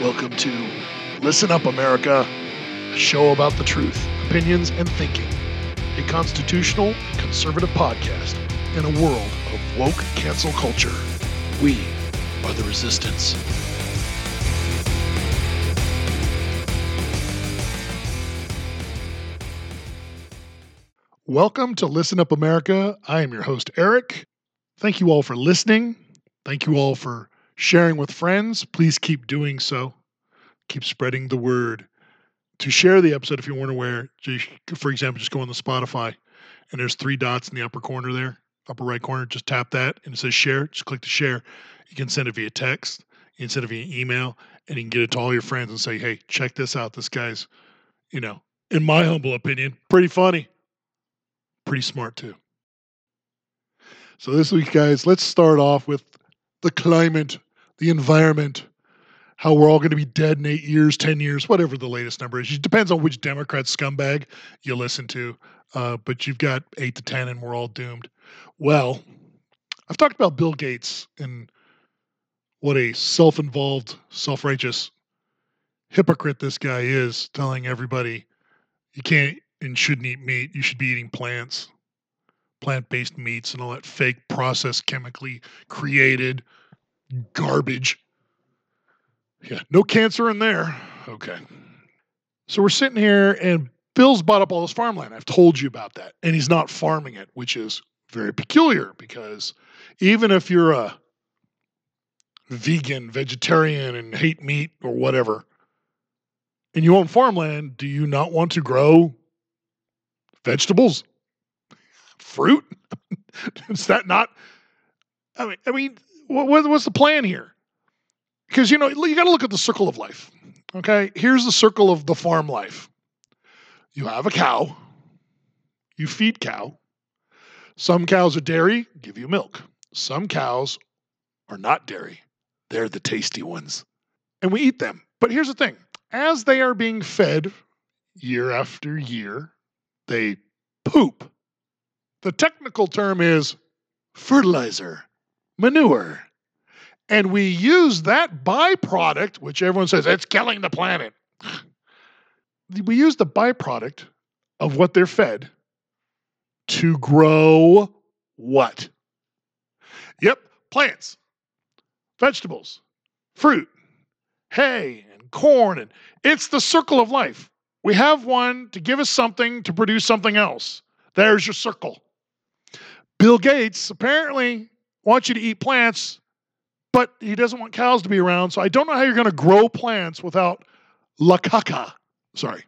Welcome to Listen Up America, a show about the truth, opinions, and thinking. A constitutional conservative podcast in a world of woke cancel culture. We are the resistance. Welcome to Listen Up America. I am your host, Eric. Thank you all for listening. Thank you all for sharing with friends. Please keep doing so. Keep spreading the word. To share the episode, if you weren't aware, for example, just go on the Spotify and there's three dots in the upper corner there, upper right corner. Just tap that and it says share. Just click to share. You can send it via text, you can send it via email, and you can get it to all your friends and say, hey, check this out. This guy's, you know, in my humble opinion, pretty funny, pretty smart too. So this week, guys, let's start off with the climate, the environment, how we're all going to be dead in eight years, 10 years, whatever the latest number is. It depends on which Democrat scumbag you listen to, uh, but you've got eight to 10 and we're all doomed. Well, I've talked about Bill Gates and what a self involved, self righteous hypocrite this guy is, telling everybody you can't and shouldn't eat meat, you should be eating plants plant based meats and all that fake processed chemically created garbage. Yeah, no cancer in there. Okay. So we're sitting here and Bill's bought up all this farmland. I've told you about that. And he's not farming it, which is very peculiar because even if you're a vegan, vegetarian, and hate meat or whatever, and you own farmland, do you not want to grow vegetables? fruit? Is that not? I mean, I mean, what, what's the plan here? Because you know you got to look at the circle of life. Okay, here's the circle of the farm life. You have a cow. You feed cow. Some cows are dairy, give you milk. Some cows are not dairy. They're the tasty ones. And we eat them. But here's the thing as they are being fed year after year, they poop. The technical term is fertilizer, manure. And we use that byproduct, which everyone says it's killing the planet. We use the byproduct of what they're fed to grow what? Yep, plants, vegetables, fruit, hay, and corn. And it's the circle of life. We have one to give us something to produce something else. There's your circle. Bill Gates apparently wants you to eat plants, but he doesn't want cows to be around. So I don't know how you're going to grow plants without la caca. Sorry,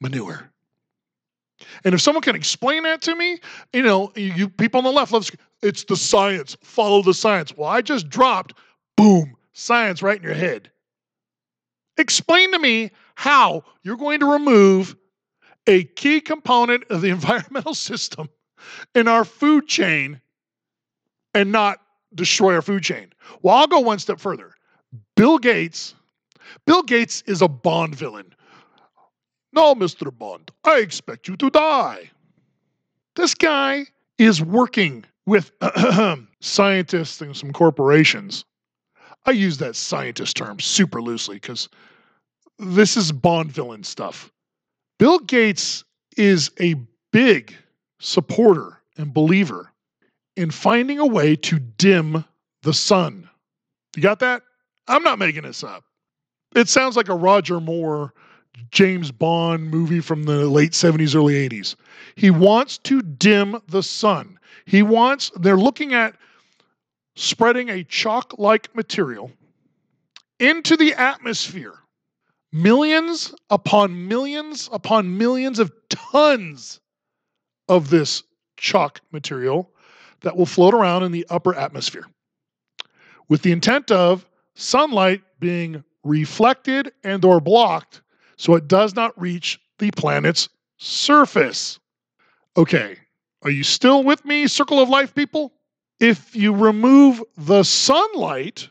manure. And if someone can explain that to me, you know, you, people on the left, it's the science. Follow the science. Well, I just dropped, boom, science right in your head. Explain to me how you're going to remove a key component of the environmental system in our food chain and not destroy our food chain. Well, I'll go one step further. Bill Gates, Bill Gates is a Bond villain. No, Mr. Bond, I expect you to die. This guy is working with scientists and some corporations. I use that scientist term super loosely because this is Bond villain stuff. Bill Gates is a big supporter and believer in finding a way to dim the sun. You got that? I'm not making this up. It sounds like a Roger Moore James Bond movie from the late 70s, early 80s. He wants to dim the sun. He wants, they're looking at spreading a chalk like material into the atmosphere. Millions upon millions upon millions of tons of this chalk material that will float around in the upper atmosphere with the intent of sunlight being reflected and or blocked so it does not reach the planet's surface. Okay, are you still with me, circle of life people? If you remove the sunlight,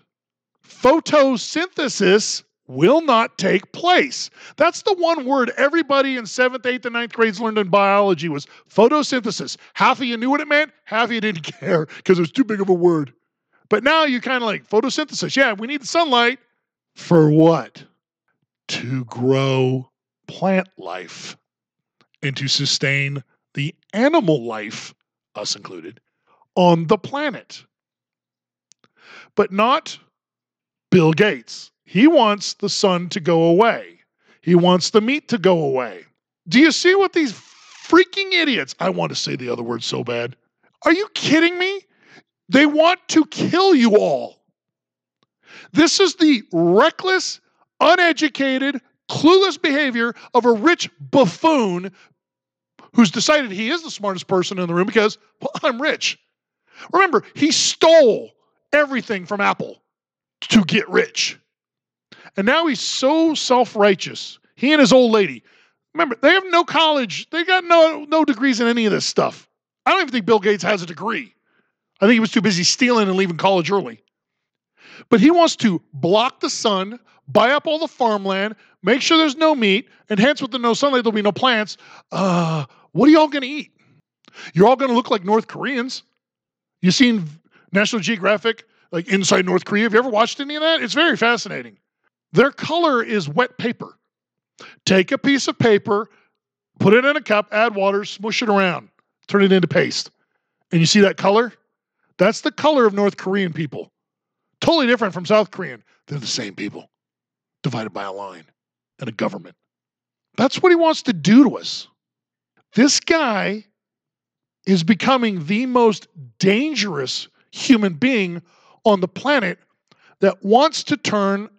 photosynthesis will not take place. That's the one word everybody in seventh, eighth, and ninth grades learned in biology was photosynthesis. Half of you knew what it meant, half of you didn't care because it was too big of a word. But now you kind of like photosynthesis. Yeah, we need sunlight. For what? to grow plant life and to sustain the animal life, us included, on the planet. But not Bill Gates. He wants the sun to go away. He wants the meat to go away. Do you see what these freaking idiots, I want to say the other word so bad. Are you kidding me? They want to kill you all. This is the reckless, uneducated, clueless behavior of a rich buffoon who's decided he is the smartest person in the room because, well, I'm rich. Remember, he stole everything from Apple to get rich. And now he's so self righteous. He and his old lady. Remember, they have no college. They got no no degrees in any of this stuff. I don't even think Bill Gates has a degree. I think he was too busy stealing and leaving college early. But he wants to block the sun, buy up all the farmland, make sure there's no meat, and hence with the no sunlight, there'll be no plants. Uh, what are y'all going to eat? You're all going to look like North Koreans. You seen National Geographic, like inside North Korea? Have you ever watched any of that? It's very fascinating. Their color is wet paper. Take a piece of paper, put it in a cup, add water, smush it around, turn it into paste. And you see that color? That's the color of North Korean people. Totally different from South Korean. They're the same people, divided by a line and a government. That's what he wants to do to us. This guy is becoming the most dangerous human being on the planet that wants to turn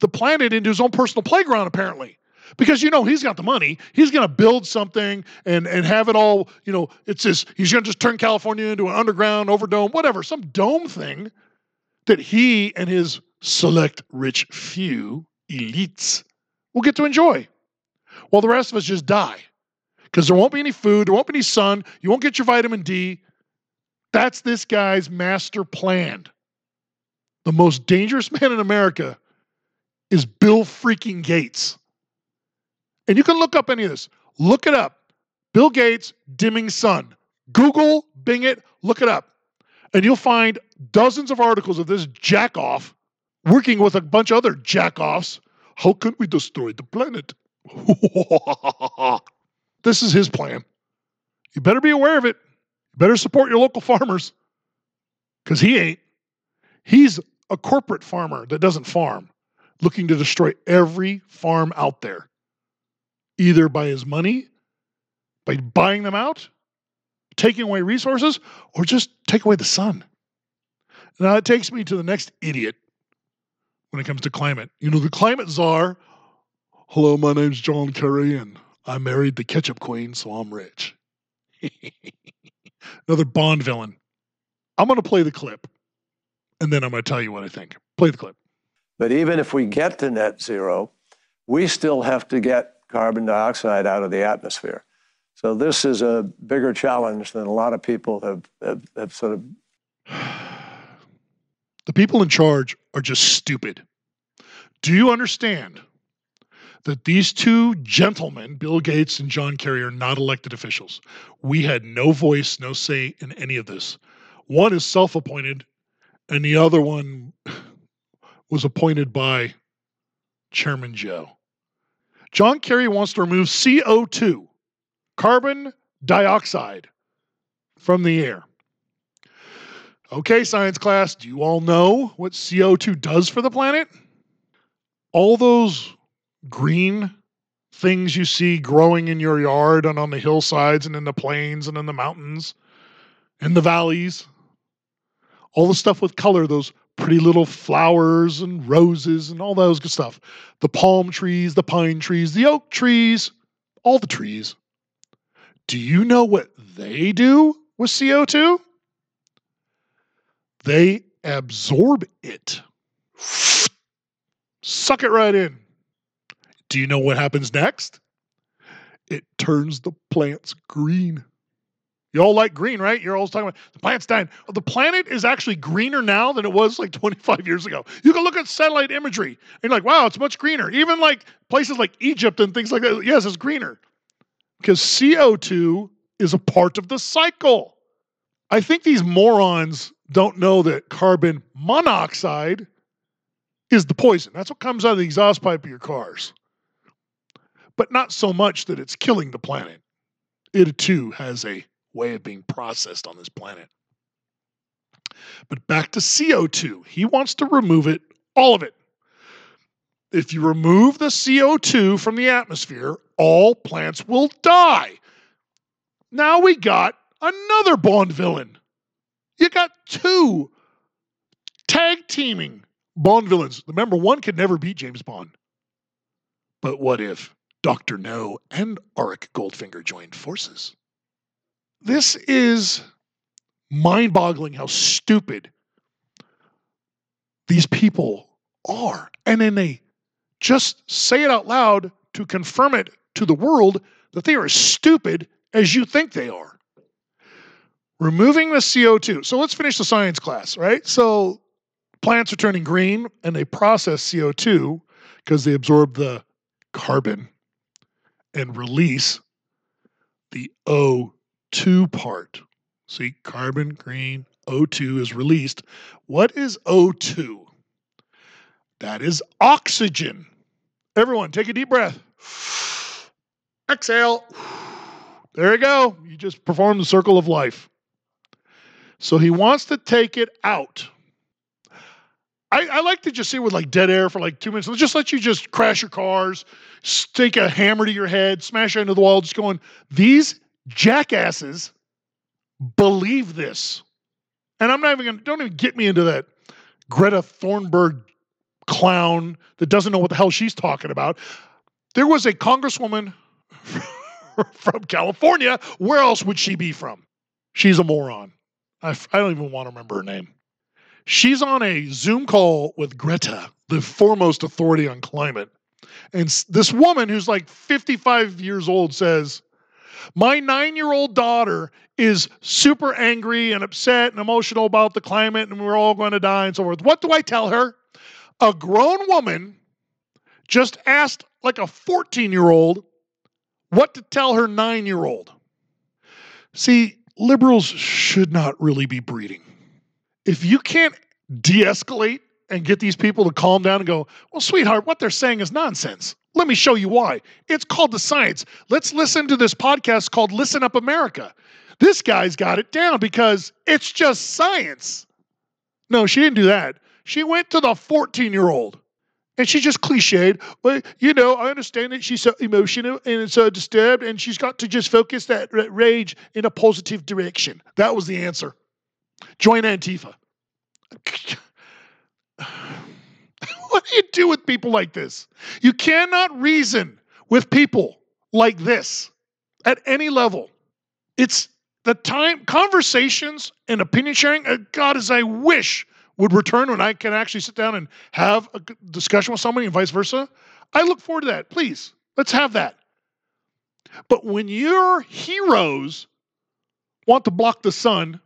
the planet into his own personal playground, apparently. Because you know he's got the money. He's gonna build something and and have it all, you know, it's this he's gonna just turn California into an underground overdome, whatever, some dome thing that he and his select rich few elites will get to enjoy. While the rest of us just die. Because there won't be any food, there won't be any sun, you won't get your vitamin D. That's this guy's master plan. The most dangerous man in America is Bill freaking Gates. And you can look up any of this. Look it up. Bill Gates dimming sun. Google, Bing it, look it up. And you'll find dozens of articles of this jackoff working with a bunch of other jackoffs. How can we destroy the planet? this is his plan. You better be aware of it. You better support your local farmers because he ain't. He's a corporate farmer that doesn't farm looking to destroy every farm out there, either by his money, by buying them out, taking away resources, or just take away the sun. Now, it takes me to the next idiot when it comes to climate. You know, the climate czar. Hello, my name's John Kerry, and I married the ketchup queen, so I'm rich. Another Bond villain. I'm going to play the clip, and then I'm going to tell you what I think. Play the clip. But even if we get to net zero, we still have to get carbon dioxide out of the atmosphere. So this is a bigger challenge than a lot of people have, have, have sort of. The people in charge are just stupid. Do you understand that these two gentlemen, Bill Gates and John Kerry, are not elected officials? We had no voice, no say in any of this. One is self appointed, and the other one was appointed by Chairman Joe. John Kerry wants to remove CO2, carbon dioxide, from the air. Okay, science class, do you all know what CO2 does for the planet? All those green things you see growing in your yard and on the hillsides and in the plains and in the mountains, in the valleys, all the stuff with color, those pretty little flowers and roses and all those good stuff. The palm trees, the pine trees, the oak trees, all the trees. Do you know what they do with CO2? They absorb it. Suck it right in. Do you know what happens next? It turns the plants green. You all like green, right? You're always talking about the planet's dying. The planet is actually greener now than it was like 25 years ago. You can look at satellite imagery and you're like, wow, it's much greener. Even like places like Egypt and things like that, yes, it's greener. Because CO2 is a part of the cycle. I think these morons don't know that carbon monoxide is the poison. That's what comes out of the exhaust pipe of your cars. But not so much that it's killing the planet. It too has a way of being processed on this planet. But back to CO2. He wants to remove it, all of it. If you remove the CO2 from the atmosphere, all plants will die. Now we got another Bond villain. You got two tag teaming Bond villains. Remember, one could never beat James Bond. But what if Dr. No and Auric Goldfinger joined forces? This is mind boggling how stupid these people are. And then they just say it out loud to confirm it to the world that they are as stupid as you think they are. Removing the CO2. So let's finish the science class, right? So plants are turning green and they process CO2 because they absorb the carbon and release the O2 part. See, carbon, green, O2 is released. What is O2? That is oxygen. Everyone, take a deep breath. Exhale. There you go. You just perform the circle of life. So he wants to take it out. I, I, like to just sit with like dead air for like two minutes. Let's just let you just crash your cars, stick a hammer to your head, smash it into the wall, just going, these jackasses believe this. And I'm not even gonna don't even get me into that Greta Thunberg clown that doesn't know what the hell she's talking about. There was a congresswoman from California. Where else would she be from? She's a moron. I, I don't even want to remember her name. She's on a Zoom call with Greta, the foremost authority on climate. And this woman who's like 55 years old says, My nine year old daughter is super angry and upset and emotional about the climate and we're all going to die and so forth. What do I tell her? A grown woman just asked like a 14 year old what to tell her nine year old. See, liberals should not really be breeding. If you can't de escalate and get these people to calm down and go, well, sweetheart, what they're saying is nonsense. Let me show you why. It's called the science. Let's listen to this podcast called Listen Up America. This guy's got it down because it's just science. No, she didn't do that. She went to the 14 year old and she just cliched. Well, you know, I understand that she's so emotional and so disturbed, and she's got to just focus that rage in a positive direction. That was the answer. Join Antifa. what do you do with people like this? You cannot reason with people like this at any level. It's the time, conversations and opinion sharing. Uh, God, as I wish would return when I can actually sit down and have a discussion with somebody and vice versa. I look forward to that. Please, let's have that. But when your heroes want to block the sun,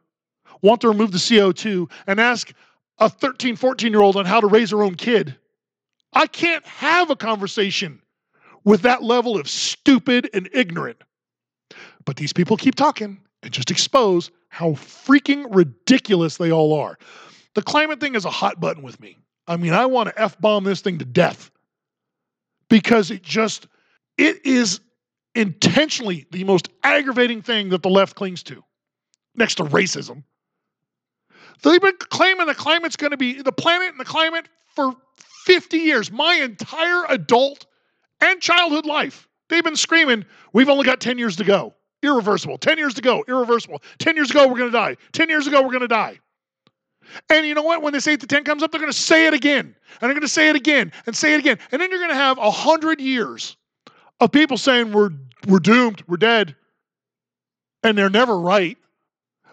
want to remove the CO2, and ask a 13, 14 year old on how to raise her own kid, I can't have a conversation with that level of stupid and ignorant. But these people keep talking and just expose how freaking ridiculous they all are. The climate thing is a hot button with me. I mean, I want to F bomb this thing to death because it just, it is intentionally the most aggravating thing that the left clings to next to racism. They've been claiming the climate's going to be the planet and the climate for 50 years, my entire adult and childhood life. They've been screaming, we've only got 10 years to go. Irreversible. 10 years to go. Irreversible. 10 years ago, we're going to die. 10 years ago, we're going to die. And you know what? When this 8 to 10 comes up, they're going to say it again. And they're going to say it again and say it again. And then you're going to have 100 years of people saying we're, we're doomed, we're dead. And they're never right.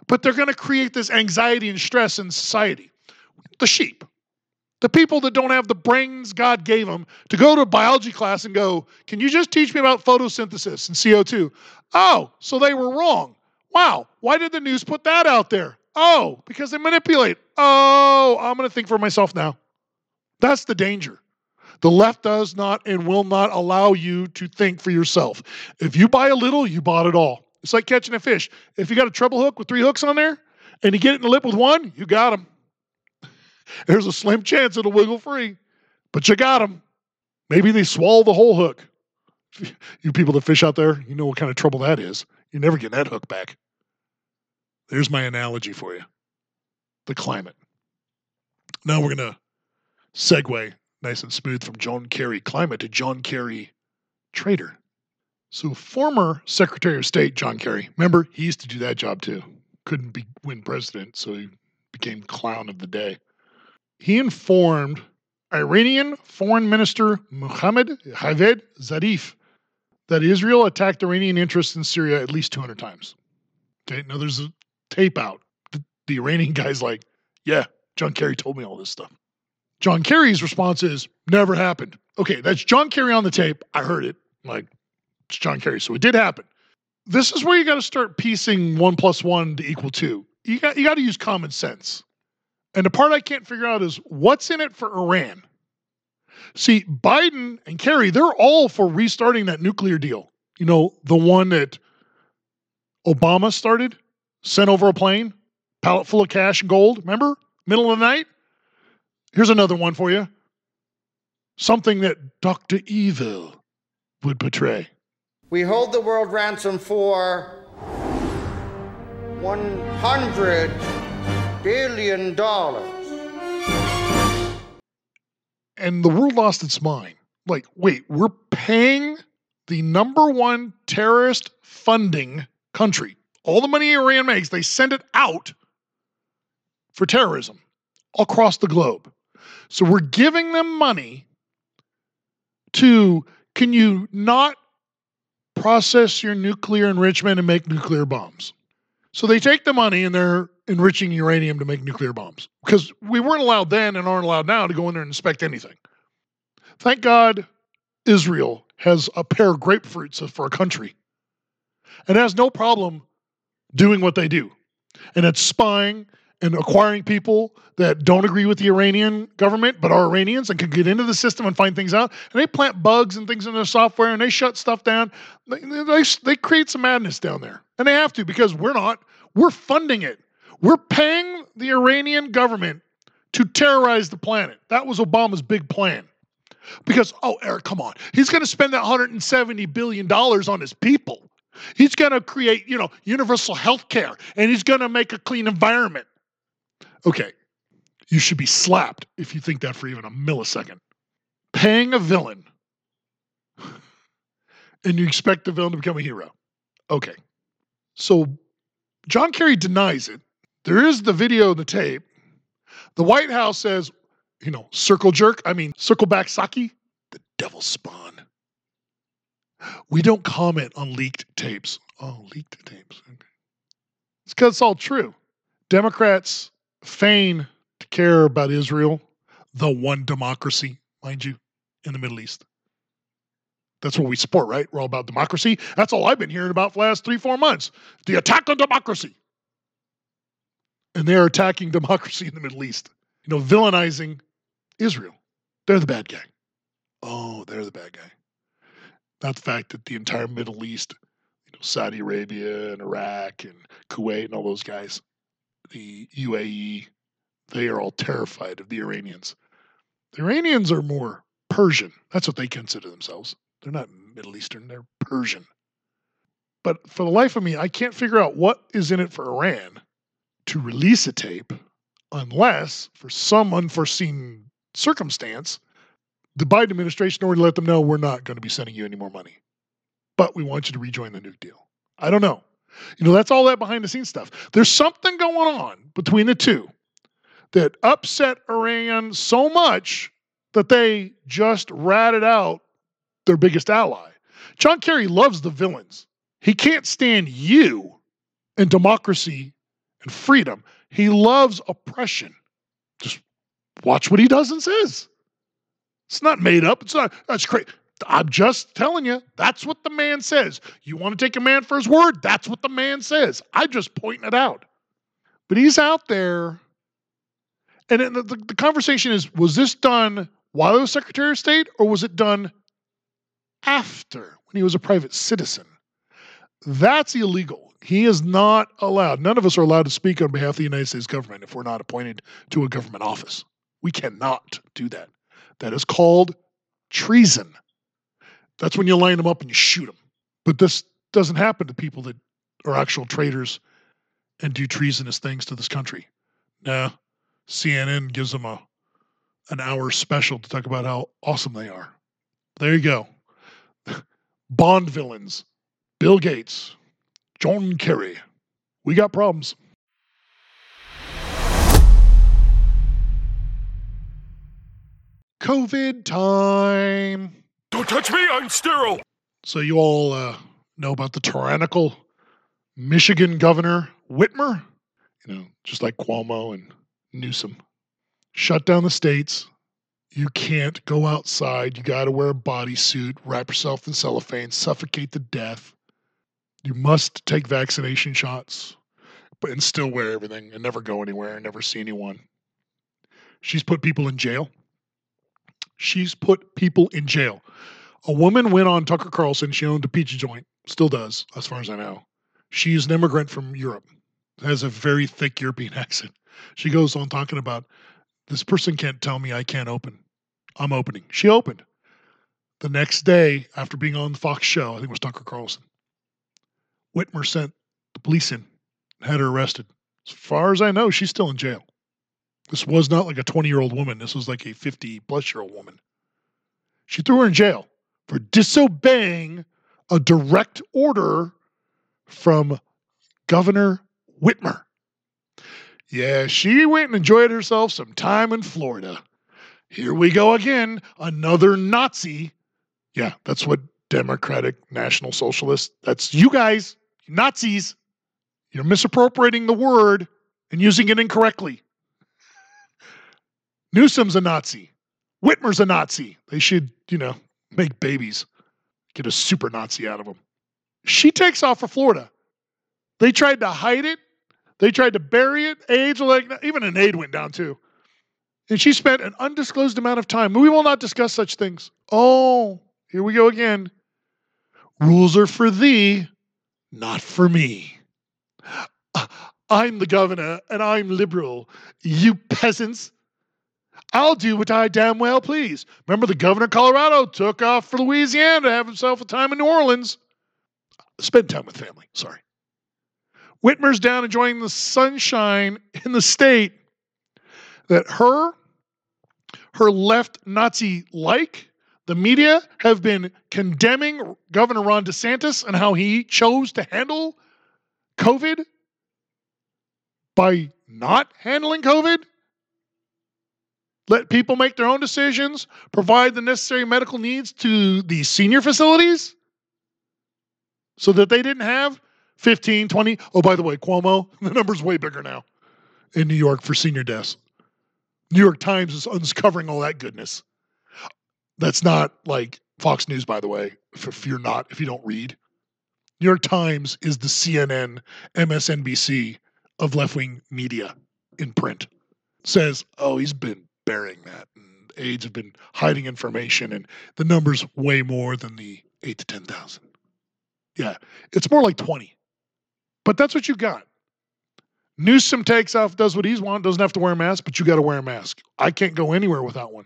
But they're going to create this anxiety and stress in society. The sheep, the people that don't have the brains God gave them to go to a biology class and go, Can you just teach me about photosynthesis and CO2? Oh, so they were wrong. Wow, why did the news put that out there? Oh, because they manipulate. Oh, I'm going to think for myself now. That's the danger. The left does not and will not allow you to think for yourself. If you buy a little, you bought it all. It's like catching a fish. If you got a treble hook with three hooks on there and you get it in the lip with one, you got them. There's a slim chance it'll wiggle free. But you got them. Maybe they swallow the whole hook. You people that fish out there, you know what kind of trouble that is. You never get that hook back. There's my analogy for you the climate. Now we're going to segue nice and smooth from John Kerry climate to John Kerry traitor. So, former Secretary of State John Kerry, remember, he used to do that job too. Couldn't be, win president, so he became clown of the day. He informed Iranian Foreign Minister Mohammad Javad Zarif that Israel attacked Iranian interests in Syria at least 200 times. Okay, now there's a tape out. The, the Iranian guy's like, yeah, John Kerry told me all this stuff. John Kerry's response is, never happened. Okay, that's John Kerry on the tape. I heard it. Like, John Kerry. So it did happen. This is where you got to start piecing one plus one to equal two. You got you got to use common sense. And the part I can't figure out is what's in it for Iran. See, Biden and Kerry, they're all for restarting that nuclear deal. You know, the one that Obama started, sent over a plane, pallet full of cash and gold. Remember? Middle of the night. Here's another one for you. Something that Dr. Evil would portray. We hold the world ransom for 100 billion dollars. And the world lost its mind. Like, wait, we're paying the number one terrorist funding country. All the money Iran makes, they send it out for terrorism across the globe. So we're giving them money to can you not process your nuclear enrichment and make nuclear bombs? So they take the money and they're enriching uranium to make nuclear bombs because we weren't allowed then and aren't allowed now to go in there and inspect anything. Thank God Israel has a pair of grapefruits for a country and has no problem doing what they do. And it's spying and acquiring people that don't agree with the Iranian government but are Iranians and can get into the system and find things out. And they plant bugs and things in their software and they shut stuff down. They, they, they create some madness down there. And they have to because we're not. We're funding it. We're paying the Iranian government to terrorize the planet. That was Obama's big plan. Because, oh, Eric, come on. He's going to spend that $170 billion on his people. He's going to create, you know, universal health care and he's going to make a clean environment. Okay, you should be slapped if you think that for even a millisecond. Paying a villain and you expect the villain to become a hero. Okay. So John Kerry denies it. There is the video, the tape. The White House says, you know, circle jerk, I mean, circle back Psaki, the devil spawn. We don't comment on leaked tapes. Oh, leaked tapes. Okay. It's because it's all true. Democrats feign to care about Israel, the one democracy, mind you, in the Middle East. That's what we support, right? We're all about democracy. That's all I've been hearing about for the last three, four months. The attack on democracy. And they're attacking democracy in the Middle East. You know, villainizing Israel. They're the bad guy. Oh, they're the bad guy. Not the fact that the entire Middle East, you know, Saudi Arabia and Iraq and Kuwait and all those guys, the UAE, they are all terrified of the Iranians. The Iranians are more Persian. That's what they consider themselves. They're not Middle Eastern, they're Persian. But for the life of me, I can't figure out what is in it for Iran to release a tape unless, for some unforeseen circumstance, the Biden administration already let them know we're not going to be sending you any more money. But we want you to rejoin the nuke deal. I don't know. You know, that's all that behind the scenes stuff. There's something going on between the two that upset Iran so much that they just ratted out their biggest ally. John Kerry loves the villains. He can't stand you and democracy and freedom. He loves oppression. Just watch what he does and says. It's not made up. It's not, that's great. I'm just telling you, that's what the man says. You want to take a man for his word? That's what the man says. I'm just pointing it out. But he's out there. And the, the, the conversation is was this done while he was Secretary of State or was it done after when he was a private citizen? That's illegal. He is not allowed. None of us are allowed to speak on behalf of the United States government if we're not appointed to a government office. We cannot do that. That is called treason. That's when you line them up and you shoot them. But this doesn't happen to people that are actual traitors and do treasonous things to this country. Nah, CNN gives them a an hour special to talk about how awesome they are. There you go. Bond villains, Bill Gates, John Kerry. We got problems. COVID time. Don't touch me, I'm sterile. So you all uh, know about the tyrannical Michigan governor Whitmer, you know, just like Cuomo and Newsom, shut down the states. You can't go outside. You got to wear a bodysuit, wrap yourself in cellophane, suffocate to death. You must take vaccination shots, but and still wear everything and never go anywhere and never see anyone. She's put people in jail. She's put people in jail. A woman went on Tucker Carlson. She owned a pizza joint, still does, as far as I know. She's an immigrant from Europe, has a very thick European accent. She goes on talking about this person can't tell me I can't open. I'm opening. She opened. The next day, after being on the Fox show, I think it was Tucker Carlson, Whitmer sent the police in and had her arrested. As far as I know, she's still in jail. This was not like a 20 year old woman. This was like a 50 plus year old woman. She threw her in jail for disobeying a direct order from Governor Whitmer. Yeah, she went and enjoyed herself some time in Florida. Here we go again, another Nazi. Yeah, that's what Democratic National Socialists, that's you guys, Nazis. You're misappropriating the word and using it incorrectly. Newsom's a Nazi. Whitmer's a Nazi. They should, you know, make babies, get a super Nazi out of them. She takes off for Florida. They tried to hide it. They tried to bury it. Aides, like even an aide went down too. And she spent an undisclosed amount of time. We will not discuss such things. Oh, here we go again. Rules are for thee, not for me. Uh, I'm the governor and I'm liberal. You peasants. I'll do what I damn well please. Remember, the governor of Colorado took off for Louisiana to have himself a time in New Orleans. Spend time with family. Sorry. Whitmer's down enjoying the sunshine in the state that her, her left Nazi like, the media have been condemning Governor Ron DeSantis and how he chose to handle COVID by not handling COVID. Let people make their own decisions, provide the necessary medical needs to the senior facilities so that they didn't have 15, 20. Oh, by the way, Cuomo, the number's way bigger now in New York for senior deaths. New York Times is uncovering all that goodness. That's not like Fox News, by the way, if, you're not, if you don't read. New York Times is the CNN, MSNBC of left wing media in print. Says, oh, he's been burying that. And aides have been hiding information, and the number's way more than the eight to 10,000. Yeah, it's more like 20. But that's what you got. Newsom takes off, does what he's want, doesn't have to wear a mask, but you got to wear a mask. I can't go anywhere without one.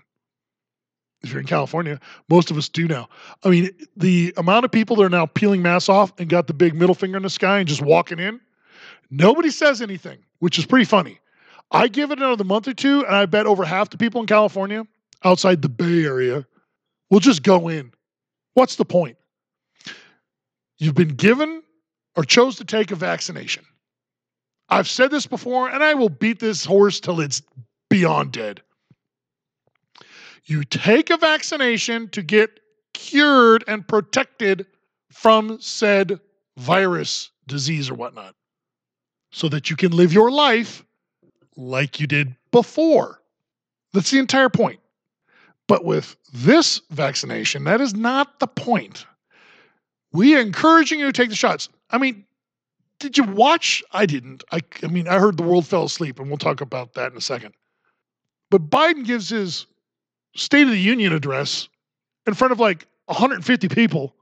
If you're in California, most of us do now. I mean, the amount of people that are now peeling masks off and got the big middle finger in the sky and just walking in, nobody says anything, which is pretty funny. I give it another month or two, and I bet over half the people in California outside the Bay Area will just go in. What's the point? You've been given or chose to take a vaccination. I've said this before, and I will beat this horse till it's beyond dead. You take a vaccination to get cured and protected from said virus, disease, or whatnot, so that you can live your life like you did before. That's the entire point. But with this vaccination, that is not the point. We are encouraging you to take the shots. I mean, did you watch? I didn't. I, I mean, I heard the world fell asleep, and we'll talk about that in a second. But Biden gives his State of the Union address in front of like 150 people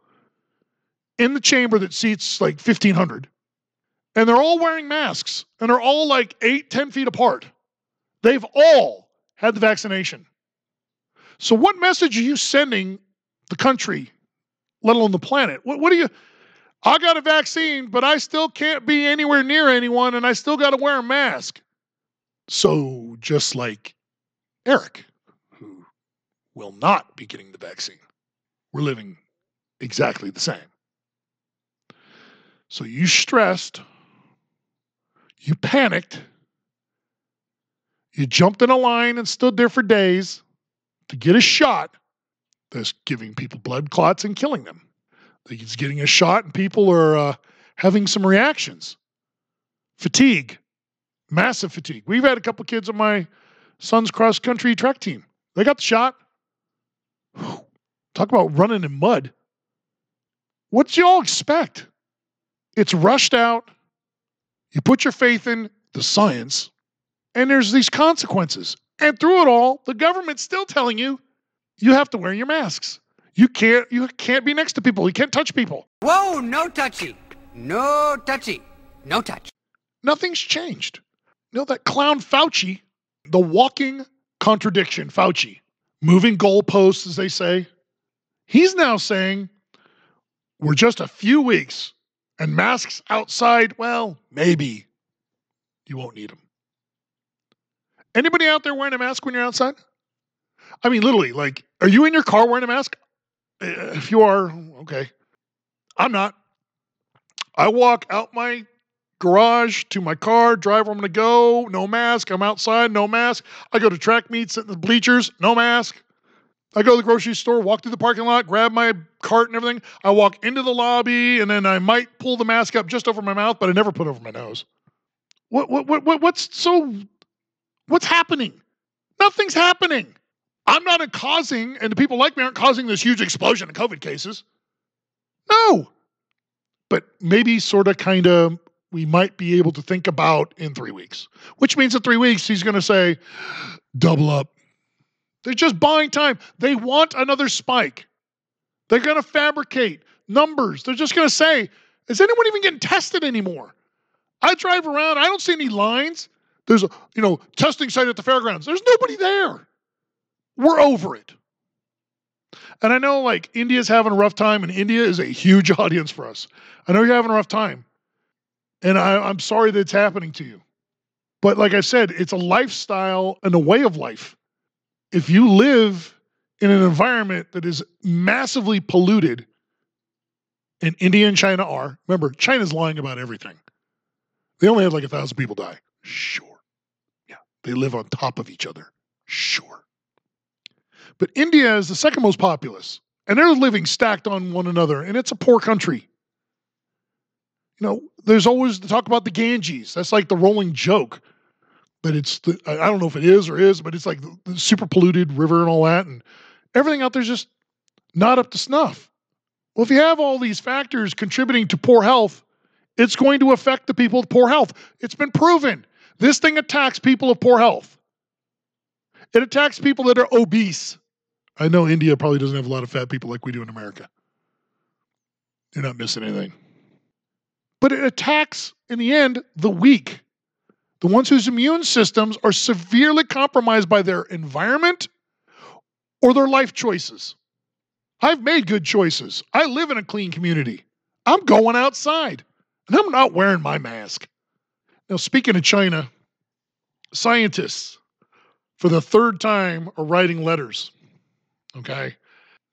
in the chamber that seats like 1,500. And they're all wearing masks, and they're all like eight, 10 feet apart. They've all had the vaccination. So, what message are you sending the country, let alone the planet? What, what are you? I got a vaccine, but I still can't be anywhere near anyone, and I still got to wear a mask. So, just like Eric, who will not be getting the vaccine, we're living exactly the same. So, you stressed, you panicked, you jumped in a line and stood there for days to get a shot that's giving people blood clots and killing them. He's getting a shot and people are uh, having some reactions. Fatigue, massive fatigue. We've had a couple kids on my son's cross country track team. They got the shot. Talk about running in mud. What do y'all expect? It's rushed out. You put your faith in the science, and there's these consequences. And through it all, the government's still telling you you have to wear your masks. You can't you can't be next to people. You can't touch people. Whoa, no touchy. No touchy. No touch. Nothing's changed. You know that clown Fauci, the walking contradiction, Fauci, moving goalposts, as they say. He's now saying we're just a few weeks and masks outside, well, maybe you won't need them. Anybody out there wearing a mask when you're outside? I mean, literally, like, are you in your car wearing a mask? Uh, If you are, okay. I'm not. I walk out my garage to my car, drive where I'm going to go, no mask. I'm outside, no mask. I go to track meets at the bleachers, no mask. I go to the grocery store, walk through the parking lot, grab my cart and everything. I walk into the lobby, and then I might pull the mask up just over my mouth, but I never put over my nose. What, what, what, what what's so, what's happening? Nothing's happening. I'm not causing, and the people like me aren't causing this huge explosion in COVID cases. No. But maybe sort of kind of we might be able to think about in three weeks, which means in three weeks he's going to say, double up. They're just buying time. They want another spike. They're going to fabricate numbers. They're just going to say, is anyone even getting tested anymore? I drive around, I don't see any lines. There's a, you know, testing site at the fairgrounds. There's nobody there. We're over it. And I know like India's having a rough time, and India is a huge audience for us. I know you're having a rough time. And I, I'm sorry that it's happening to you. But like I said, it's a lifestyle and a way of life. If you live in an environment that is massively polluted, and India and China are, remember, China's lying about everything. They only had like a thousand people die. Sure. Yeah. They live on top of each other. Sure. But India is the second most populous, and they're living stacked on one another, and it's a poor country. You know, there's always the talk about the Ganges. That's like the rolling joke. But it's the, I don't know if it is or is, but it's like the, the super polluted river and all that, and everything out there's just not up to snuff. Well, if you have all these factors contributing to poor health, it's going to affect the people with poor health. It's been proven. This thing attacks people of poor health. It attacks people that are obese. I know India probably doesn't have a lot of fat people like we do in America. You're not missing anything. But it attacks, in the end, the weak, the ones whose immune systems are severely compromised by their environment or their life choices. I've made good choices. I live in a clean community. I'm going outside and I'm not wearing my mask. Now, speaking of China, scientists for the third time are writing letters, okay,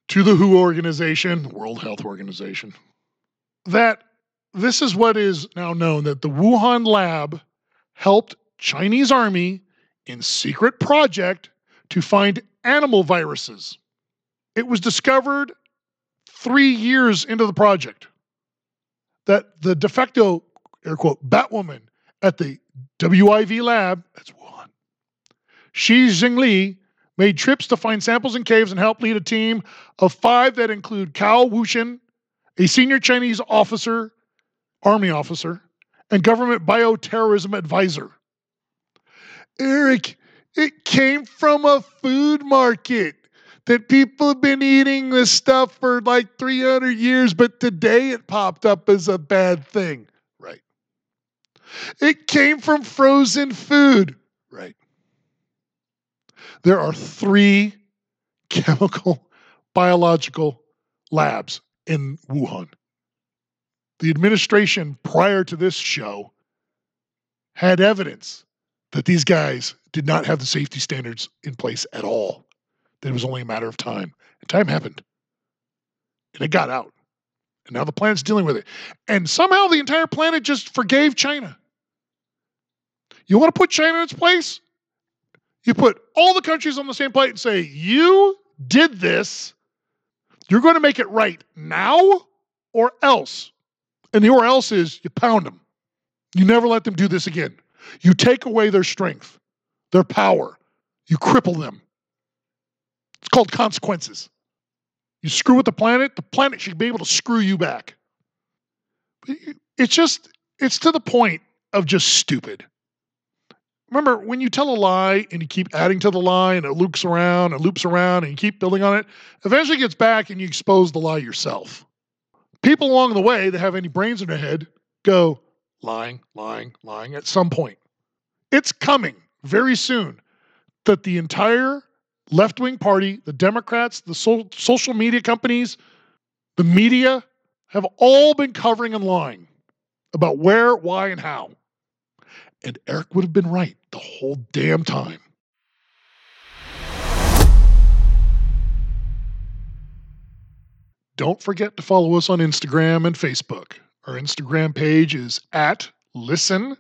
to the WHO organization, World Health Organization, that this is what is now known that the Wuhan lab helped Chinese army in secret project to find animal viruses. It was discovered 3 years into the project that the de facto air quote Batwoman at the WIV lab, that's Wuhan. Shi Zhengli made trips to find samples in caves and helped lead a team of 5 that include Cao Wuchun, a senior Chinese officer army officer, and government bioterrorism advisor. Eric, it came from a food market that people have been eating this stuff for like 300 years, but today it popped up as a bad thing. Right. It came from frozen food. Right. There are three chemical, biological labs in Wuhan. The administration prior to this show had evidence that these guys did not have the safety standards in place at all. That it was only a matter of time. And time happened. And it got out. And now the planet's dealing with it. And somehow the entire planet just forgave China. You want to put China in its place? You put all the countries on the same plate and say, You did this. You're going to make it right now or else. And the or else is you pound them. You never let them do this again. You take away their strength, their power. You cripple them. It's called consequences. You screw with the planet, the planet should be able to screw you back. It's just, it's to the point of just stupid. Remember, when you tell a lie and you keep adding to the lie and it loops around and loops around and you keep building on it, eventually it gets back and you expose the lie yourself. People along the way that have any brains in their head go lying, lying, lying at some point. It's coming very soon that the entire left wing party, the Democrats, the so- social media companies, the media have all been covering and lying about where, why, and how. And Eric would have been right the whole damn time. Don't forget to follow us on Instagram and Facebook. Our Instagram page is at listen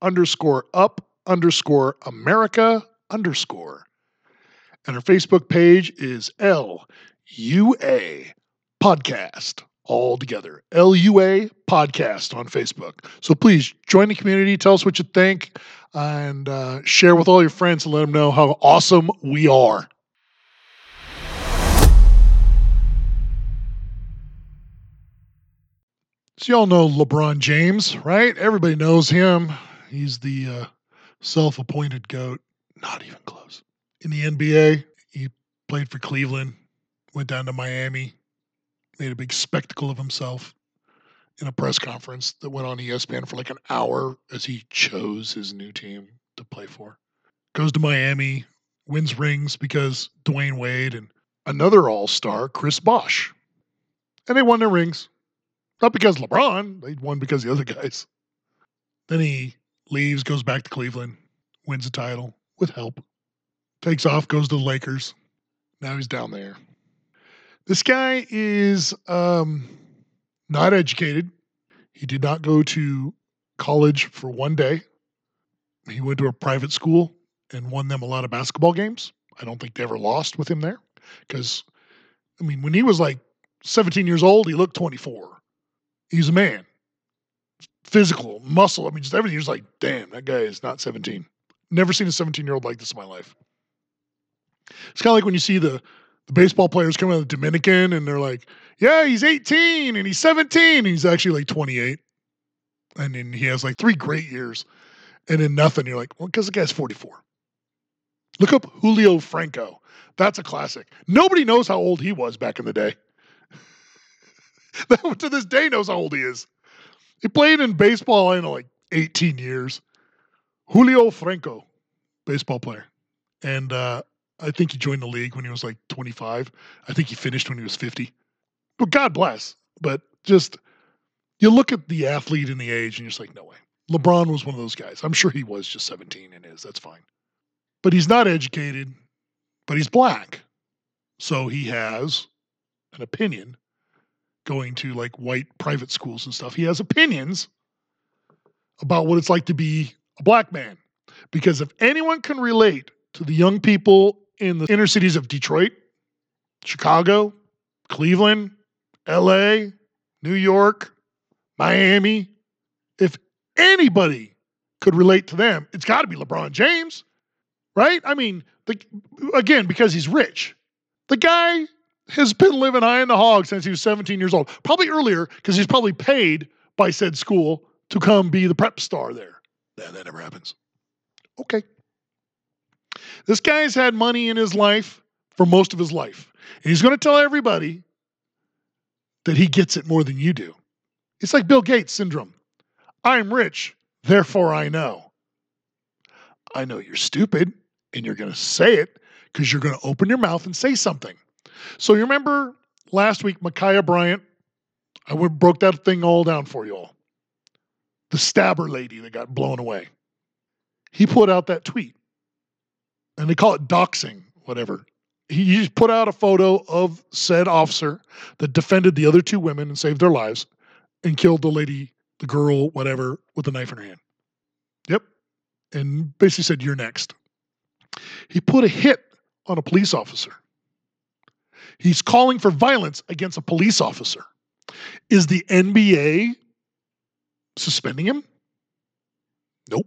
underscore up underscore America underscore. And our Facebook page is L U A Podcast all together. LUA podcast on Facebook. So please join the community, tell us what you think, and uh, share with all your friends and let them know how awesome we are. So, y'all know LeBron James, right? Everybody knows him. He's the uh, self appointed GOAT. Not even close. In the NBA, he played for Cleveland, went down to Miami, made a big spectacle of himself in a press conference that went on ESPN for like an hour as he chose his new team to play for. Goes to Miami, wins rings because Dwyane Wade and another all star, Chris Bosh. And they won their rings. Not because LeBron, they won because the other guys. Then he leaves, goes back to Cleveland, wins a title with help, takes off, goes to the Lakers. Now he's down there. This guy is um, not educated. He did not go to college for one day. He went to a private school and won them a lot of basketball games. I don't think they ever lost with him there because, I mean, when he was like 17 years old, he looked 24. He's a man, physical, muscle. I mean, just everything. You're like, damn, that guy is not 17. Never seen a 17 year old like this in my life. It's kind of like when you see the the baseball players coming out of the Dominican and they're like, yeah, he's 18 and he's 17. And he's actually like 28. And then he has like three great years. And then nothing. You're like, well, because the guy's 44. Look up Julio Franco. That's a classic. Nobody knows how old he was back in the day. to this day knows how old he is. He played in baseball, I know, like 18 years. Julio Franco, baseball player. And uh, I think he joined the league when he was like 25. I think he finished when he was 50. But God bless. But just you look at the athlete and the age, and you're just like, no way. LeBron was one of those guys. I'm sure he was just 17 and is. That's fine. But he's not educated, but he's black. So he has an opinion going to like white private schools and stuff. He has opinions about what it's like to be a black man. Because if anyone can relate to the young people in the inner cities of Detroit, Chicago, Cleveland, LA, New York, Miami. If anybody could relate to them, it's got to be LeBron James, right? I mean, the, again, because he's rich. The guy has been living high in the hog since he was 17 years old. Probably earlier, because he's probably paid by said school to come be the prep star there. Yeah, that never happens. Okay. This guy's had money in his life for most of his life. And he's going to tell everybody that he gets it more than you do. It's like Bill Gates syndrome. I'm rich, therefore I know. I know you're stupid and you're going to say it because you're going to open your mouth and say something. So you remember last week, Ma'Khia Bryant? I went, broke that thing all down for you all. The stabber lady that got blown away. He put out that tweet, and they call it doxing, whatever. He just put out a photo of said officer that defended the other two women and saved their lives and killed the lady, the girl, whatever, with a knife in her hand. Yep. And basically said, You're next. He put a hit on a police officer. He's calling for violence against a police officer. Is the NBA suspending him? Nope.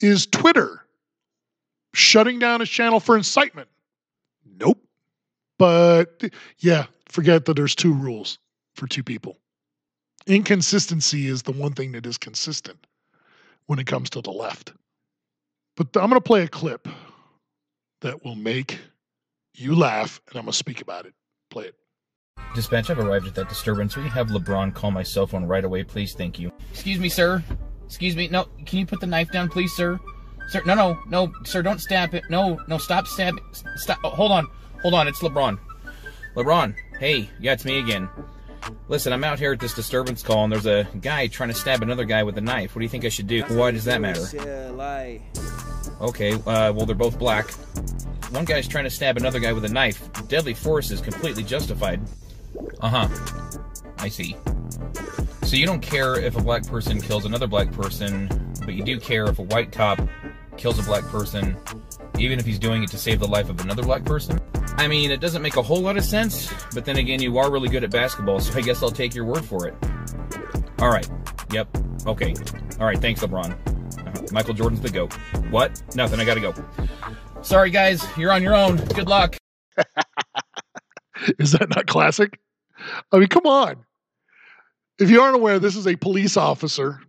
Is Twitter shutting down his channel for incitement? Nope. But yeah, forget that there's two rules for two people. Inconsistency is the one thing that is consistent when it comes to the left. But I'm going to play a clip that will make you laugh, and I'm going to speak about it. Play it. Dispatch, I've arrived at that disturbance. Will you have LeBron call my cell phone right away, please? Thank you. Excuse me, sir. Excuse me. No, can you put the knife down, please, sir? Sir, no, no, no, sir, don't stab it. No, no, stop stabbing. Stop. Oh, hold on. Hold on. It's LeBron. LeBron. Hey, yeah, it's me again. Listen, I'm out here at this disturbance call, and there's a guy trying to stab another guy with a knife. What do you think I should do? Why does that matter? Okay, uh, well, they're both black. One guy's trying to stab another guy with a knife. Deadly force is completely justified. Uh huh. I see. So you don't care if a black person kills another black person, but you do care if a white cop kills a black person, even if he's doing it to save the life of another black person? I mean, it doesn't make a whole lot of sense, but then again, you are really good at basketball, so I guess I'll take your word for it. All right. Yep. Okay. All right. Thanks, LeBron. Uh, Michael Jordan's the GOAT. What? Nothing. I gotta go. Sorry, guys. You're on your own. Good luck. Is that not classic? I mean, come on. If you aren't aware, this is a police officer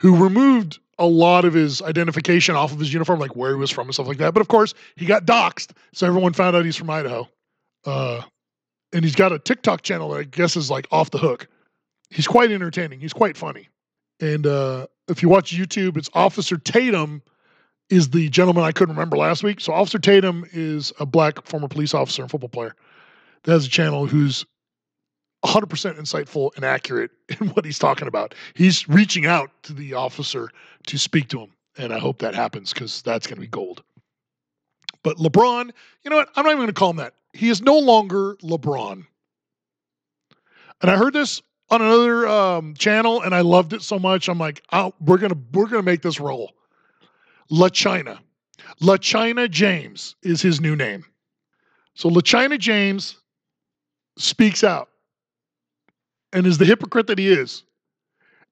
who removed a lot of his identification off of his uniform, like where he was from and stuff like that. But of course, he got doxxed, so everyone found out he's from Idaho. Uh, and he's got a TikTok channel that I guess is like off the hook. He's quite entertaining. He's quite funny. And uh, if you watch YouTube, it's Officer Tatum is the gentleman I couldn't remember last week. So Officer Tatum is a black former police officer and football player that has a channel who's 100% insightful and accurate in what he's talking about. He's reaching out to the officer to speak to him. And I hope that happens because that's going to be gold. But LeBron, you know what? I'm not even going to call him that. He is no longer LeBron. And I heard this on another um, channel, and I loved it so much. I'm like, oh, we're gonna we're gonna make this roll. La China, La China James is his new name. So La China James speaks out and is the hypocrite that he is.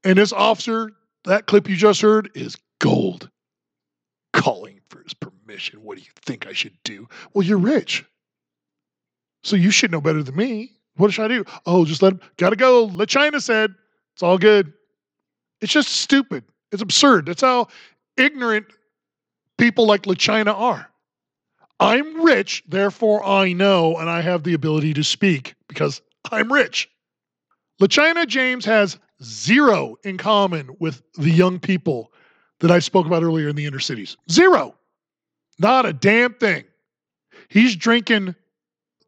And this officer, that clip you just heard, is gold. Calling for his permission. What do you think I should do? Well, you're rich. So you should know better than me. What should I do? Oh, just let him, gotta go. LaChina said, it's all good. It's just stupid. It's absurd. That's how ignorant people like LaChina are. I'm rich, therefore I know, and I have the ability to speak because I'm rich. LaChina James has zero in common with the young people that I spoke about earlier in the inner cities. Zero. Not a damn thing. He's drinking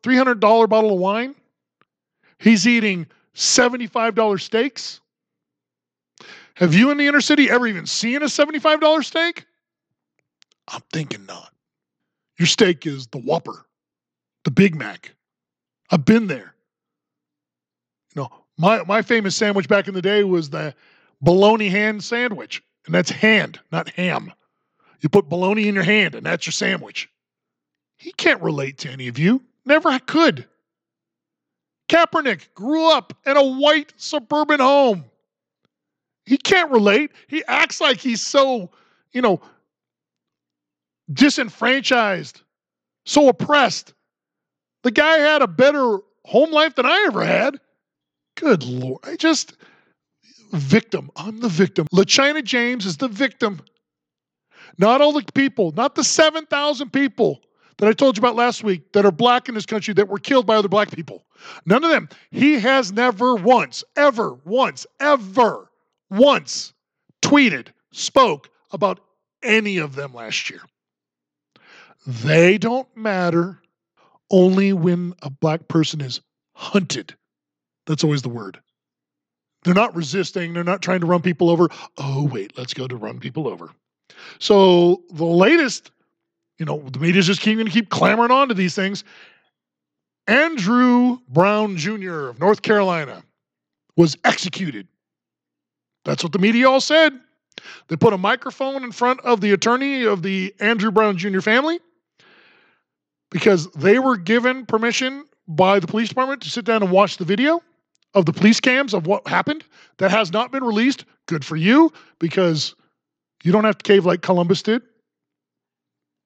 $300 bottle of wine. He's eating $75 steaks. Have you in the inner city ever even seen a $75 steak? I'm thinking not. Your steak is the Whopper, the Big Mac. I've been there. You know, my, my famous sandwich back in the day was the bologna hand sandwich, and that's hand, not ham. You put bologna in your hand, and that's your sandwich. He can't relate to any of you. Never could. Kaepernick grew up in a white suburban home. He can't relate. He acts like he's so, you know, disenfranchised, so oppressed. The guy had a better home life than I ever had. Good Lord. I just, victim. I'm the victim. LaChina James is the victim. Not all the people, not the 7,000 people that I told you about last week that are black in this country that were killed by other black people. None of them. He has never once, ever, once, ever, once tweeted, spoke about any of them last year. They don't matter only when a black person is hunted. That's always the word. They're not resisting, they're not trying to run people over. Oh, wait, let's go to run people over. So the latest, you know, the media's just keep, going to keep clamoring on to these things. Andrew Brown Jr. of North Carolina was executed. That's what the media all said. They put a microphone in front of the attorney of the Andrew Brown Jr. family because they were given permission by the police department to sit down and watch the video of the police cams of what happened. That has not been released. Good for you because you don't have to cave like Columbus did.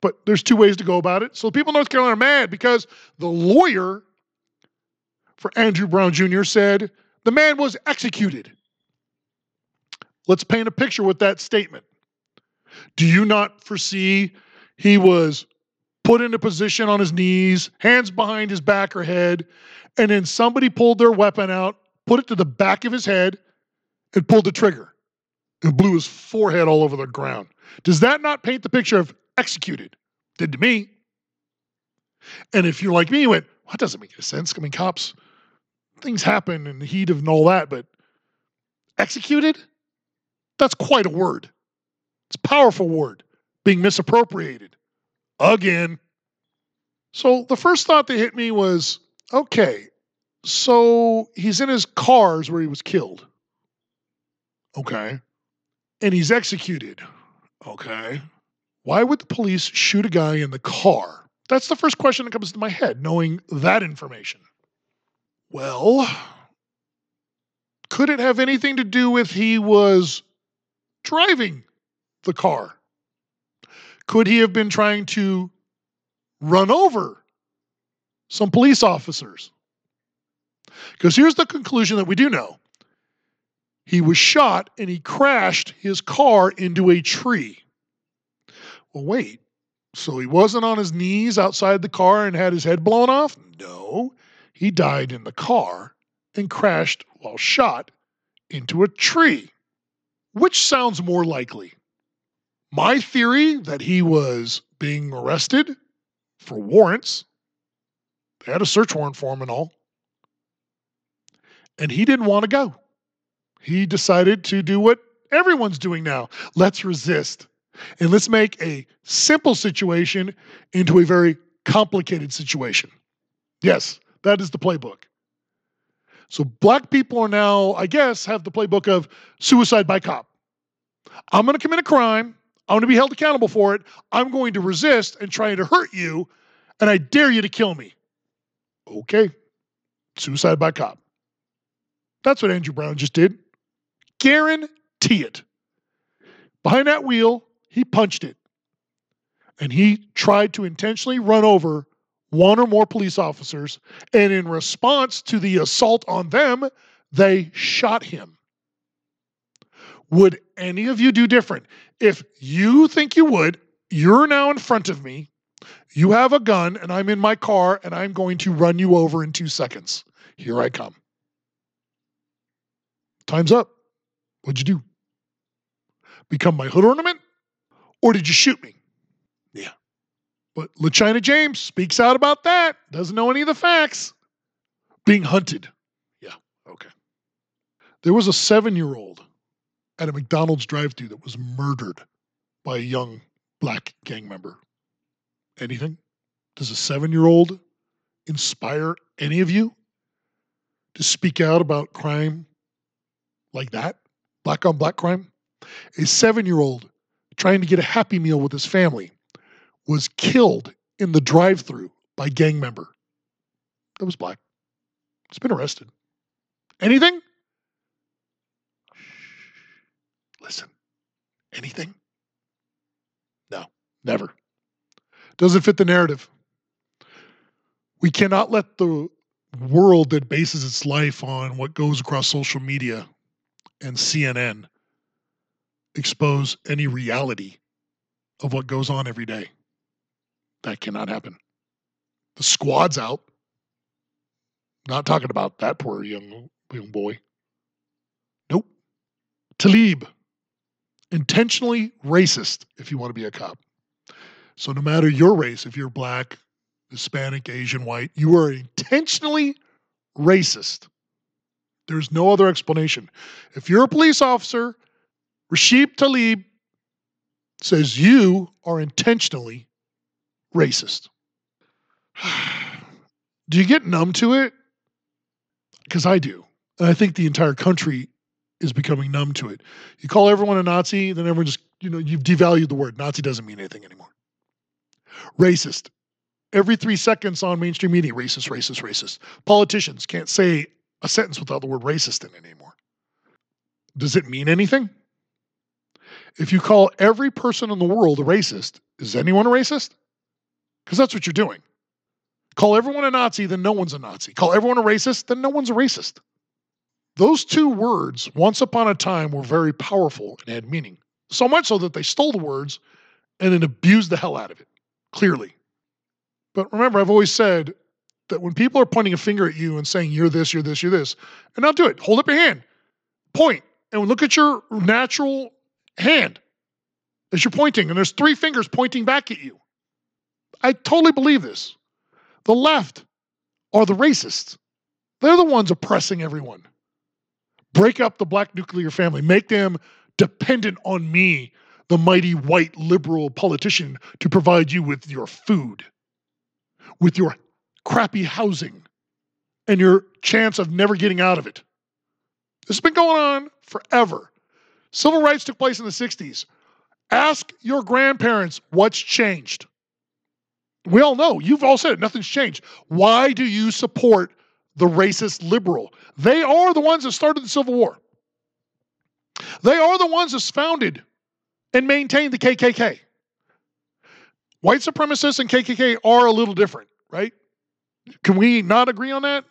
But there's two ways to go about it. So people in North Carolina are mad because the lawyer for Andrew Brown Jr. said the man was executed. Let's paint a picture with that statement. Do you not foresee he was put in a position on his knees, hands behind his back or head, and then somebody pulled their weapon out, put it to the back of his head, and pulled the trigger and blew his forehead all over the ground? Does that not paint the picture of executed? Did to me. And if you're like me, you went, well, that doesn't make any sense. I mean, cops, things happen in the heat of and all that, but executed? That's quite a word. It's a powerful word being misappropriated again. So the first thought that hit me was okay, so he's in his cars where he was killed. Okay. And he's executed. Okay. Why would the police shoot a guy in the car? That's the first question that comes to my head, knowing that information. Well, could it have anything to do with he was driving the car? Could he have been trying to run over some police officers? Because here's the conclusion that we do know he was shot and he crashed his car into a tree. Well, wait. So he wasn't on his knees outside the car and had his head blown off? No. He died in the car and crashed while shot into a tree. Which sounds more likely? My theory that he was being arrested for warrants, they had a search warrant for him and all, and he didn't want to go. He decided to do what everyone's doing now let's resist. And let's make a simple situation into a very complicated situation. Yes, that is the playbook. So black people are now, I guess, have the playbook of suicide by cop. I'm going to commit a crime. I'm going to be held accountable for it. I'm going to resist and try to hurt you, and I dare you to kill me. Okay. Suicide by cop. That's what Andrew Brown just did. Guarantee it. Behind that wheel, he punched it. And he tried to intentionally run over one or more police officers. And in response to the assault on them, they shot him. Would any of you do different? If you think you would, you're now in front of me. You have a gun, and I'm in my car, and I'm going to run you over in two seconds. Here I come. Time's up. What'd you do? Become my hood ornament? Or did you shoot me? Yeah. But LaChina James speaks out about that. Doesn't know any of the facts. Being hunted. Yeah, okay. There was a seven year old at a McDonald's drive through that was murdered by a young black gang member. Anything? Does a seven year old inspire any of you to speak out about crime like that? Black on black crime? A seven year old trying to get a happy meal with his family was killed in the drive through by gang member that was black. He's been arrested. Anything? Listen, anything? No, never. Doesn't fit the narrative. We cannot let the world that bases its life on what goes across social media and CNN expose any reality of what goes on every day. That cannot happen. The squad's out. Not talking about that poor young, young boy. Nope. Tlaib, intentionally racist if you want to be a cop. So no matter your race, if you're black, Hispanic, Asian, white, you are intentionally racist. There's no other explanation. If you're a police officer, Rashid Tlaib says you are intentionally racist. do you get numb to it? Because I do. And I think the entire country is becoming numb to it. You call everyone a Nazi, then everyone just, you know, you've devalued the word. Nazi doesn't mean anything anymore. Racist. Every three seconds on mainstream media, racist, racist, racist. Politicians can't say a sentence without the word racist in it anymore. Does it mean anything? If you call every person in the world a racist, is anyone a racist? Because that's what you're doing. Call everyone a Nazi, then no one's a Nazi. Call everyone a racist, then no one's a racist. Those two words, once upon a time, were very powerful and had meaning. So much so that they stole the words and then abused the hell out of it, clearly. But remember, I've always said that when people are pointing a finger at you and saying, you're this, you're this, you're this, and now do it. Hold up your hand, point, and look at your natural hand as you're pointing, and there's three fingers pointing back at you. I totally believe this. The left are the racists. They're the ones oppressing everyone. Break up the black nuclear family, make them dependent on me, the mighty white liberal politician, to provide you with your food, with your crappy housing, and your chance of never getting out of it. This has been going on forever. Civil rights took place in the 60s. Ask your grandparents what's changed. We all know, you've all said it, nothing's changed. Why do you support the racist liberal? They are the ones that started the Civil War. They are the ones that founded and maintained the KKK. White supremacists and KKK are a little different, right? Can we not agree on that?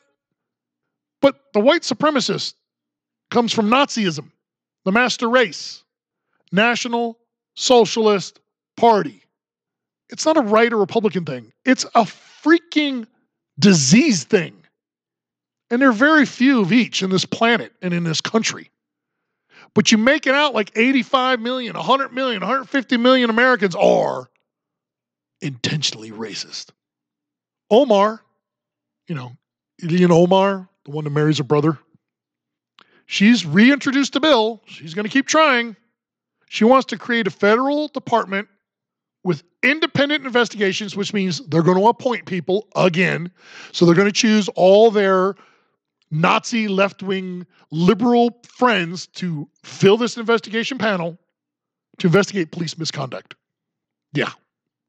But the white supremacist comes from Nazism, the master race, National Socialist Party. It's not a right or Republican thing, it's a freaking disease thing. And there are very few of each in this planet and in this country. But you make it out like 85 million, 100 million, 150 million Americans are intentionally racist. Omar, you know, Ilhan Omar, the one that marries her brother, she's reintroduced a bill. She's going to keep trying. She wants to create a federal department with independent investigations, which means they're going to appoint people again. So they're going to choose all their Nazi left wing liberal friends to fill this investigation panel to investigate police misconduct. Yeah,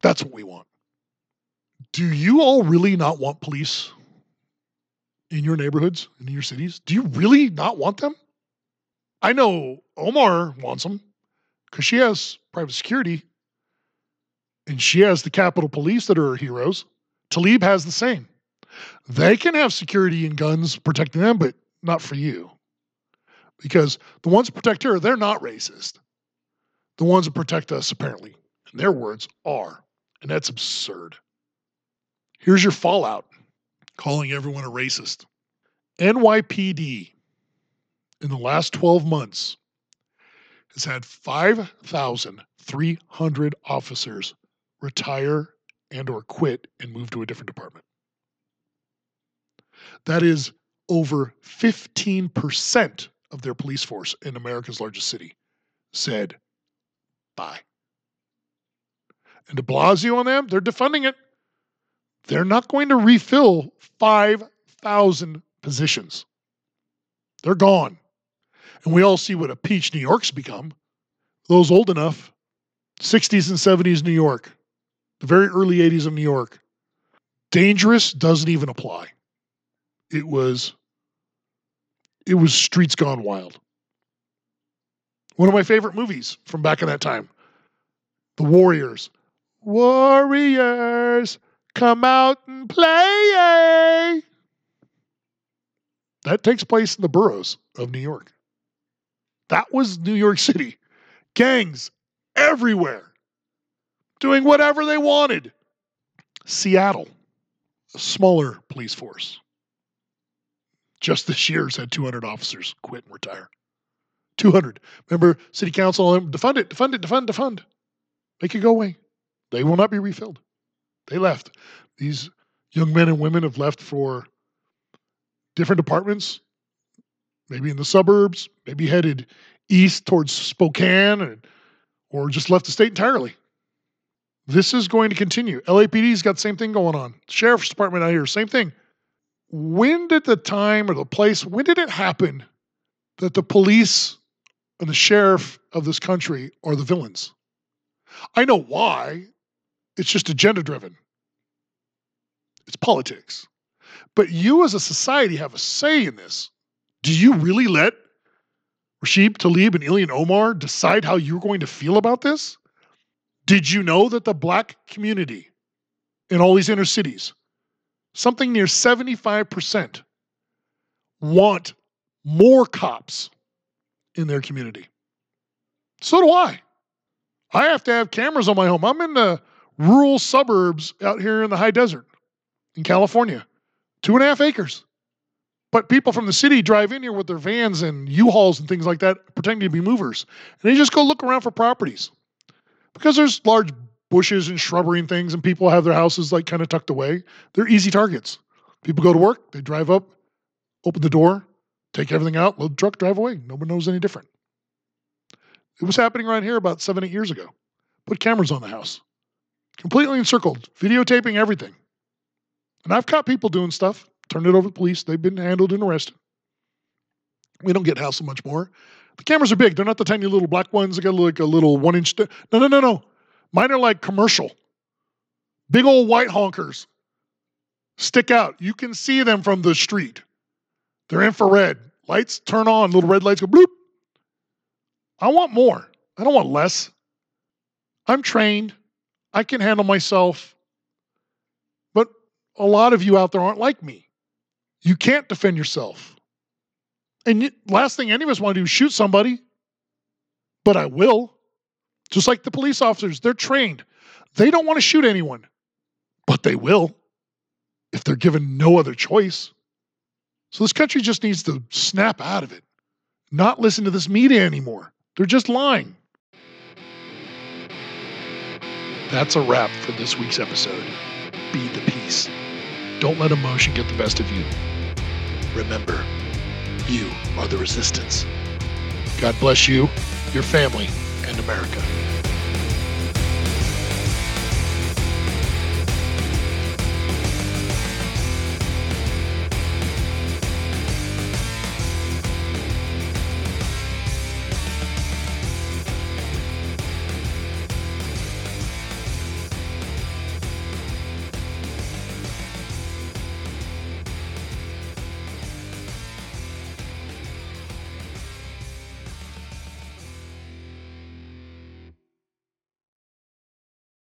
that's what we want. Do you all really not want police in your neighborhoods, in your cities? Do you really not want them? I know Omar wants them because she has private security and she has the Capitol Police that are her heroes. Tlaib has the same. They can have security and guns protecting them, but not for you. Because the ones that protect her, they're not racist. The ones that protect us, apparently, in their words, are. And that's absurd. Here's your fallout calling everyone a racist. NYPD in the last 12 months has had 5,300 officers retire and or quit and move to a different department. That is over 15% of their police force in America's largest city said bye. And de Blasio on them, they're defunding it. They're not going to refill 5,000 positions. They're gone. And we all see what a peach New York's become. Those old enough, 60s and 70s New York, the very early 80s of New York. Dangerous doesn't even apply. It was it was streets gone wild. One of my favorite movies from back in that time. The Warriors. Warriors, come out and play. That takes place in the boroughs of New York. That was New York City. Gangs everywhere doing whatever they wanted. Seattle, a smaller police force. Just this year's had 200 officers quit and retire. 200. Remember, city council, defund it, defund it, defund, defund. Make it go away. They will not be refilled. They left. These young men and women have left for different departments, maybe in the suburbs, maybe headed east towards Spokane, and, or just left the state entirely. This is going to continue. LAPD's got the same thing going on. Sheriff's Department out here, same thing. When did the time or the place, when did it happen that the police and the sheriff of this country are the villains? I know why. It's just agenda driven. It's politics. But you as a society have a say in this. Do you really let Rashid Tlaib and Ilhan Omar decide how you're going to feel about this? Did you know that the black community in all these inner cities, something near 75%, want more cops in their community? So do I. I have to have cameras on my home. I'm in the rural suburbs out here in the high desert in California, two and a half acres. But people from the city drive in here with their vans and U-Hauls and things like that, pretending to be movers. And they just go look around for properties. Because there's large bushes and shrubbery and things, and people have their houses like kind of tucked away. They're easy targets. People go to work, they drive up, open the door, take everything out, load the truck, drive away. Nobody knows any different. It was happening right here about seven, eight years ago. Put cameras on the house. Completely encircled, videotaping everything. And I've caught people doing stuff, turned it over to police. They've been handled and arrested. We don't get hassled much more. The cameras are big. They're not the tiny little black ones that got like a little one inch. No, no, no, no. Mine are like commercial. Big old white honkers stick out. You can see them from the street. They're infrared. Lights turn on, little red lights go bloop. I want more. I don't want less. I'm trained. I can handle myself. But a lot of you out there aren't like me. You can't defend yourself. And last thing any of us want to do is shoot somebody. But I will. Just like the police officers, they're trained. They don't want to shoot anyone, but they will if they're given no other choice. So this country just needs to snap out of it, not listen to this media anymore. They're just lying. That's a wrap for this week's episode. Be the peace. Don't let emotion get the best of you. Remember, you are the resistance. God bless you, your family, America.